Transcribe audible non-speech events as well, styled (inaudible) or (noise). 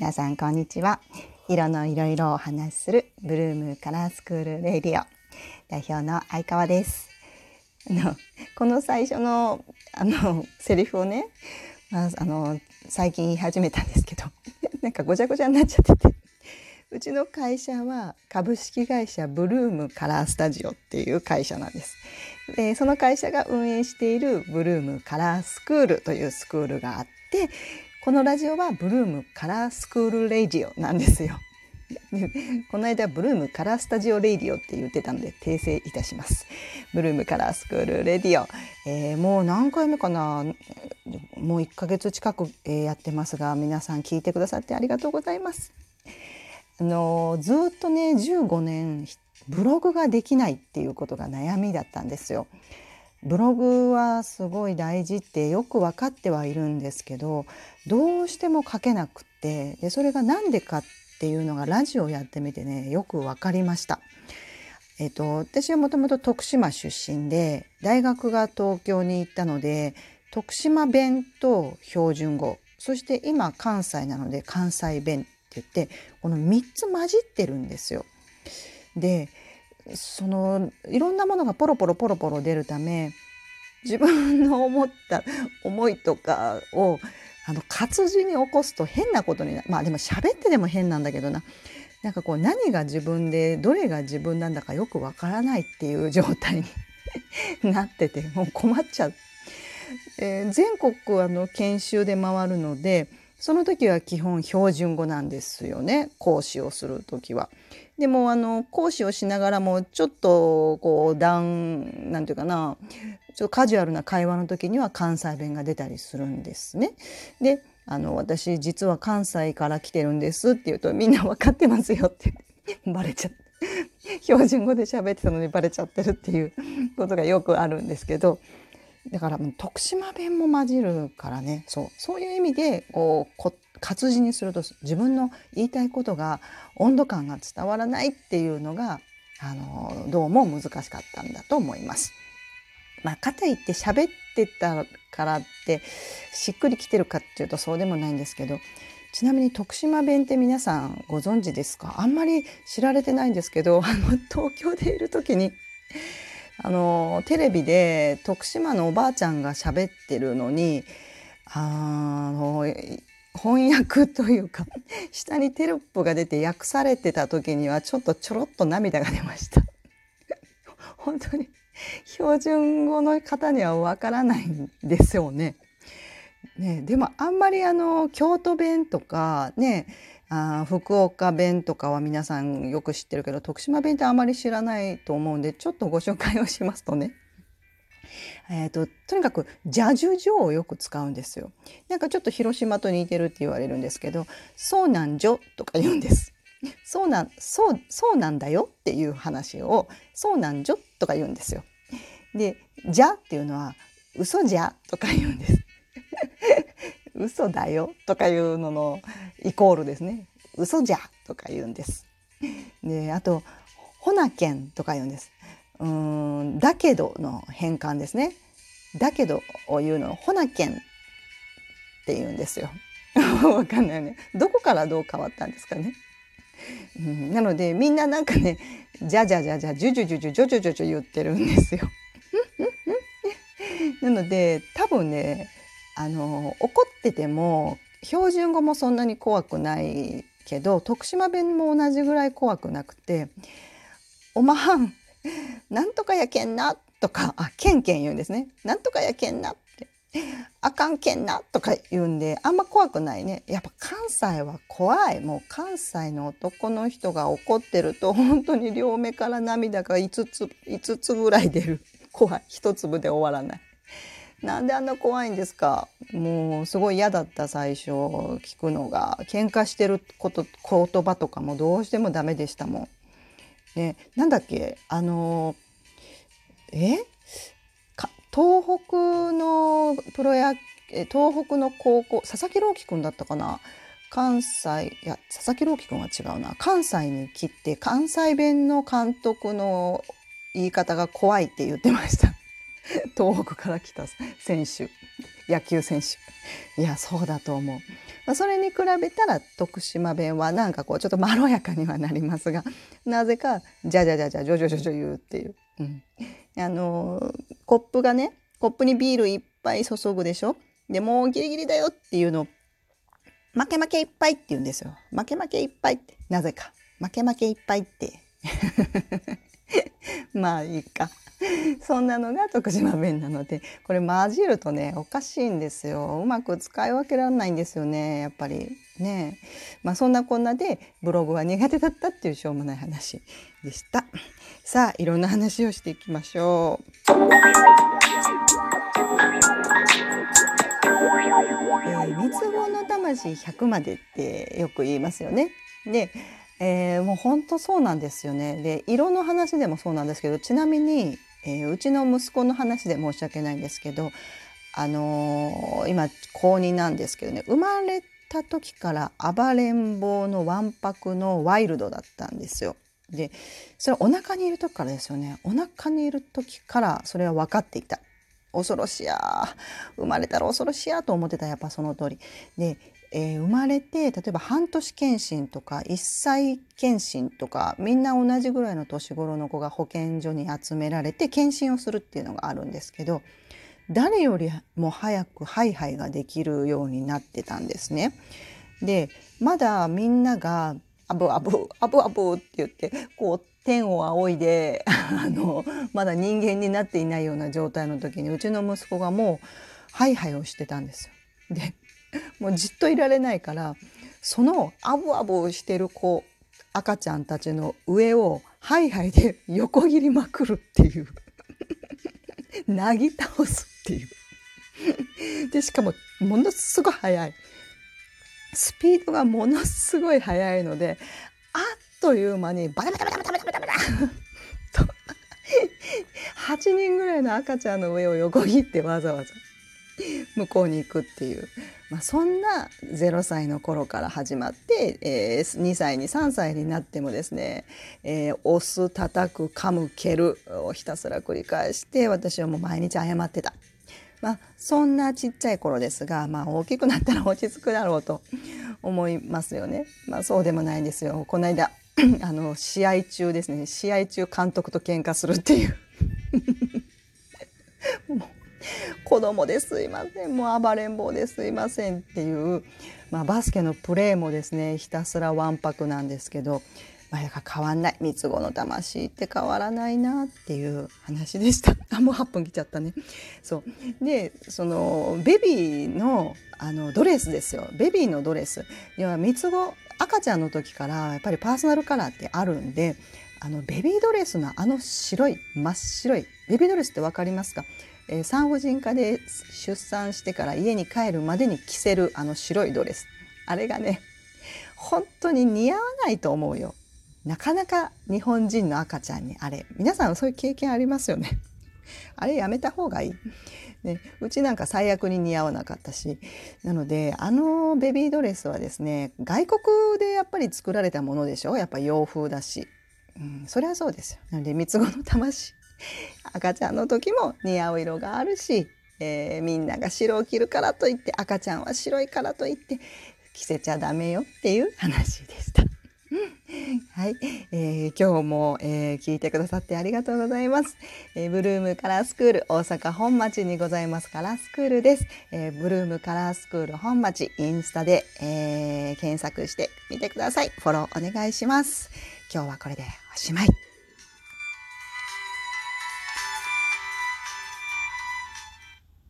皆さんこんにちは。色のいろいろお話しするブルームカラースクールレディオ。代表の相川です。あのこの最初のあのセリフをね、まあ、あの最近言い始めたんですけど (laughs) なんかごちゃごちゃになっちゃってて。うちの会社は株式会社ブルームカラースタジオっていう会社なんです。でその会社が運営しているブルームカラースクールというスクールがあってこのラジオはブルームカラースクールレディオなんですよ。(laughs) この間ブルームカラースタジオレディオって言ってたので訂正いたします。ブルームカラースクールレディオ、えー、もう何回目かな？もう1ヶ月近く、えやってますが皆さん聞いてくださってありがとうございます。あのずっとね15年ブログができないっていうことが悩みだったんですよ。ブログはすごい大事ってよく分かってはいるんですけどどうしても書けなくってでそれが何でかっていうのがラジオやってみてねよく分かりました。えっと、私はもともと徳島出身で大学が東京に行ったので徳島弁と標準語そして今関西なので関西弁って言ってこの3つ混じってるんですよ。でそのいろんなものがポロポロポロポロ出るため自分の思った (laughs) 思いとかをあの活字に起こすと変なことになまあでも喋ってでも変なんだけどななんかこう何が自分でどれが自分なんだかよくわからないっていう状態に (laughs) なっててもう困っちゃう。えー、全国あの研修で回るのでその時は基本標準語なんですよね講師をする時は。でもあの講師をしながらもちょっとこう段なんていうかなちょっとカジュアルな会話の時には関西弁が出たりするんですね。であの私実は関西から来てるんですって言うとみんな分かってますよってバレちゃって標準語で喋ってたのにバレちゃってるっていうことがよくあるんですけどだから徳島弁も混じるからねそうそういう意味でこう活字にすると自分の言いたいことが温度感が伝わらないっていうのがあのどうも難しかったんだと思います。まあ、かといって喋ってたからってしっくりきてるかっていうとそうでもないんですけどちなみに徳島弁って皆さんご存知ですか？あんまり知られてないんですけど (laughs) あの東京でいる時にあのテレビで徳島のおばあちゃんが喋ってるのにあの翻訳というか (laughs) 下にテロップが出て訳されてた時にはちょっとちょろっと涙が出ました (laughs) 本当に標準語の方にはわからないんですよね。ねでもあんまりあの京都弁とかねあ福岡弁とかは皆さんよく知ってるけど徳島弁ってあまり知らないと思うんでちょっとご紹介をしますとねえーと、とにかく邪樹状をよく使うんですよ。なんかちょっと広島と似てるって言われるんですけど「そうなんじょ」とか言うんです。そうなんそうそうなんだよっていう話を「そうなんじょ」とか言うんですよ。で「じゃ」っていうのは「嘘じゃ」とか言うんです。(laughs) 嘘だよとかいうののイコールですね。嘘じゃとか言うんです。であとほなけんとか言うんです。うんだけどの変換ですね。だけどを言うのをほなけんって言うんですよ。(laughs) わかんないよね。どこからどう変わったんですかね。うん、なのでみんななんかねじゃじゃじゃじゃじゅじゅじゅじゅじょじょじょじょ言ってるんですよ。なので多分ねあの怒ってても標準語もそんなに怖くないけど徳島弁も同じぐらい怖くなくて「おまはんなんとかやけんな」とか「あけんけん」言うんですね「なんとかやけんな」って「(laughs) あかんけんな」とか言うんであんま怖くないね。やっぱ関西は怖い。もう関西の男の人が怒ってると本当に両目から涙が5つ5つぐらい出る。怖い。一粒で終わらない。なんであんな怖いんですか？もうすごい嫌だった最初聞くのが。喧嘩してること言葉とかもどうしてもダメでしたもん。ね、なんだっけ？あのえ？東北のプロ野東北の高校佐々木朗希君だったかな？関西いや佐々木朗希君は違うな。関西に来て関西弁の監督の言い方が怖いって言ってました。(laughs) 東北から来た選手野球選手。いやそうだと思う。まあ、それに比べたら徳島弁はなんかこうちょっとまろやかにはなりますが (laughs) なぜかじゃじゃじゃじゃじょじょじょじょ言うっていう、うん、あのコップがねコップにビールいっぱい注ぐでしょ？でもうギリギリだよっていうの負け負けいっぱいって言うんですよ。負け負けいっぱいって。なぜか。負け負けいっぱいって。(laughs) まあいいか。そんなのが徳島弁なのでこれ混じるとねおかしいんですよ。うまく使い分けられないんですよねやっぱり。ねまあそんなこんなでブログは苦手だったっていうしょうもない話でした。さあいろんな話をしていきましょう、えー、三つ子の魂100までってよく言いますよね。でえー、もう本当そうなんですよね。で色の話でもそうなんですけどちなみに、えー、うちの息子の話で申し訳ないんですけど、あのー、今高2なんですけどね生まれた時から暴れん坊のわんぱくのワイルドだったんですよ。でそれお腹にいる時からですよねお腹にいる時からそれは分かっていた恐ろしや生まれたら恐ろしやと思ってたやっぱその通りでえー、生まれて例えば半年検診とか1歳検診とかみんな同じぐらいの年頃の子が保健所に集められて検診をするっていうのがあるんですけど誰よりも早くハイハイができるようになってたんですね。でまだみんなが「アブアブアブアブ」って言ってこう天を仰いで (laughs) あのまだ人間になっていないような状態の時にうちの息子がもうハイハイをしてたんですよ。でもうじっといられないからそのアブアブしてる子赤ちゃんたちの上をハイハイで横切りまくるっていう。(laughs) なぎ倒すっていう。(laughs) でしかもものすごい速い。スピードがものすごい速いのであっという間にバタバタバタバタバタバタバタと8人ぐらいの赤ちゃんの上を横切ってわざわざ (laughs) 向こうに行くっていうまあ、そんな0歳の頃から始まって、えー、2歳に3歳になってもですね、えー、押す叩く噛む蹴るをひたすら繰り返して私はもう毎日謝ってた。まあ、そんなちっちゃい頃ですが、まあ、大きくなったら落ち着くだろうと思いますよね。まあ、そうでもないんですよ。この間 (clears throat) あの試合中ですね試合中監督と喧嘩するっていう (laughs) (laughs) 子供ですいません。もう暴れん坊ですいませんっていう、まあ、バスケのプレーもですねひたすらわんぱくなんですけど、まあ、変わんない。三つ子の魂って変わらないなっていう話でした。(laughs) あもう8分来ちゃったね。そう。でそのベビーのあのドレスですよ。ベビーのドレス。要は三つ子赤ちゃんの時からやっぱりパーソナルカラーってあるんであのベビードレスのあの白い真っ白いベビードレスって分かりますか？えー、産婦人科で出産してから家に帰るまでに着せるあの白いドレス。あれがね本当に似合わないと思うよ。なかなか日本人の赤ちゃんにあれ皆さんそういう経験ありますよね。あれやめた方がいい、ね、うちなんか最悪に似合わなかったし。なのであのベビードレスはですね外国でやっぱり作られたものでしょ？やっぱ洋風だし、うん、それはそうですよ。なので三つ子の魂。(laughs) 赤ちゃんの時も似合う色があるし、えー、みんなが白を着るからといって赤ちゃんは白いからといって着せちゃダメよっていう話でした。(laughs) はい、えー、今日も、えー、聞いてくださってありがとうございます、えー、ブルームカラースクール大阪本町にございますカラースクールです、えー、ブルームカラースクール本町インスタで、えー、検索してみてください。フォローお願いします。今日はこれでおしまい。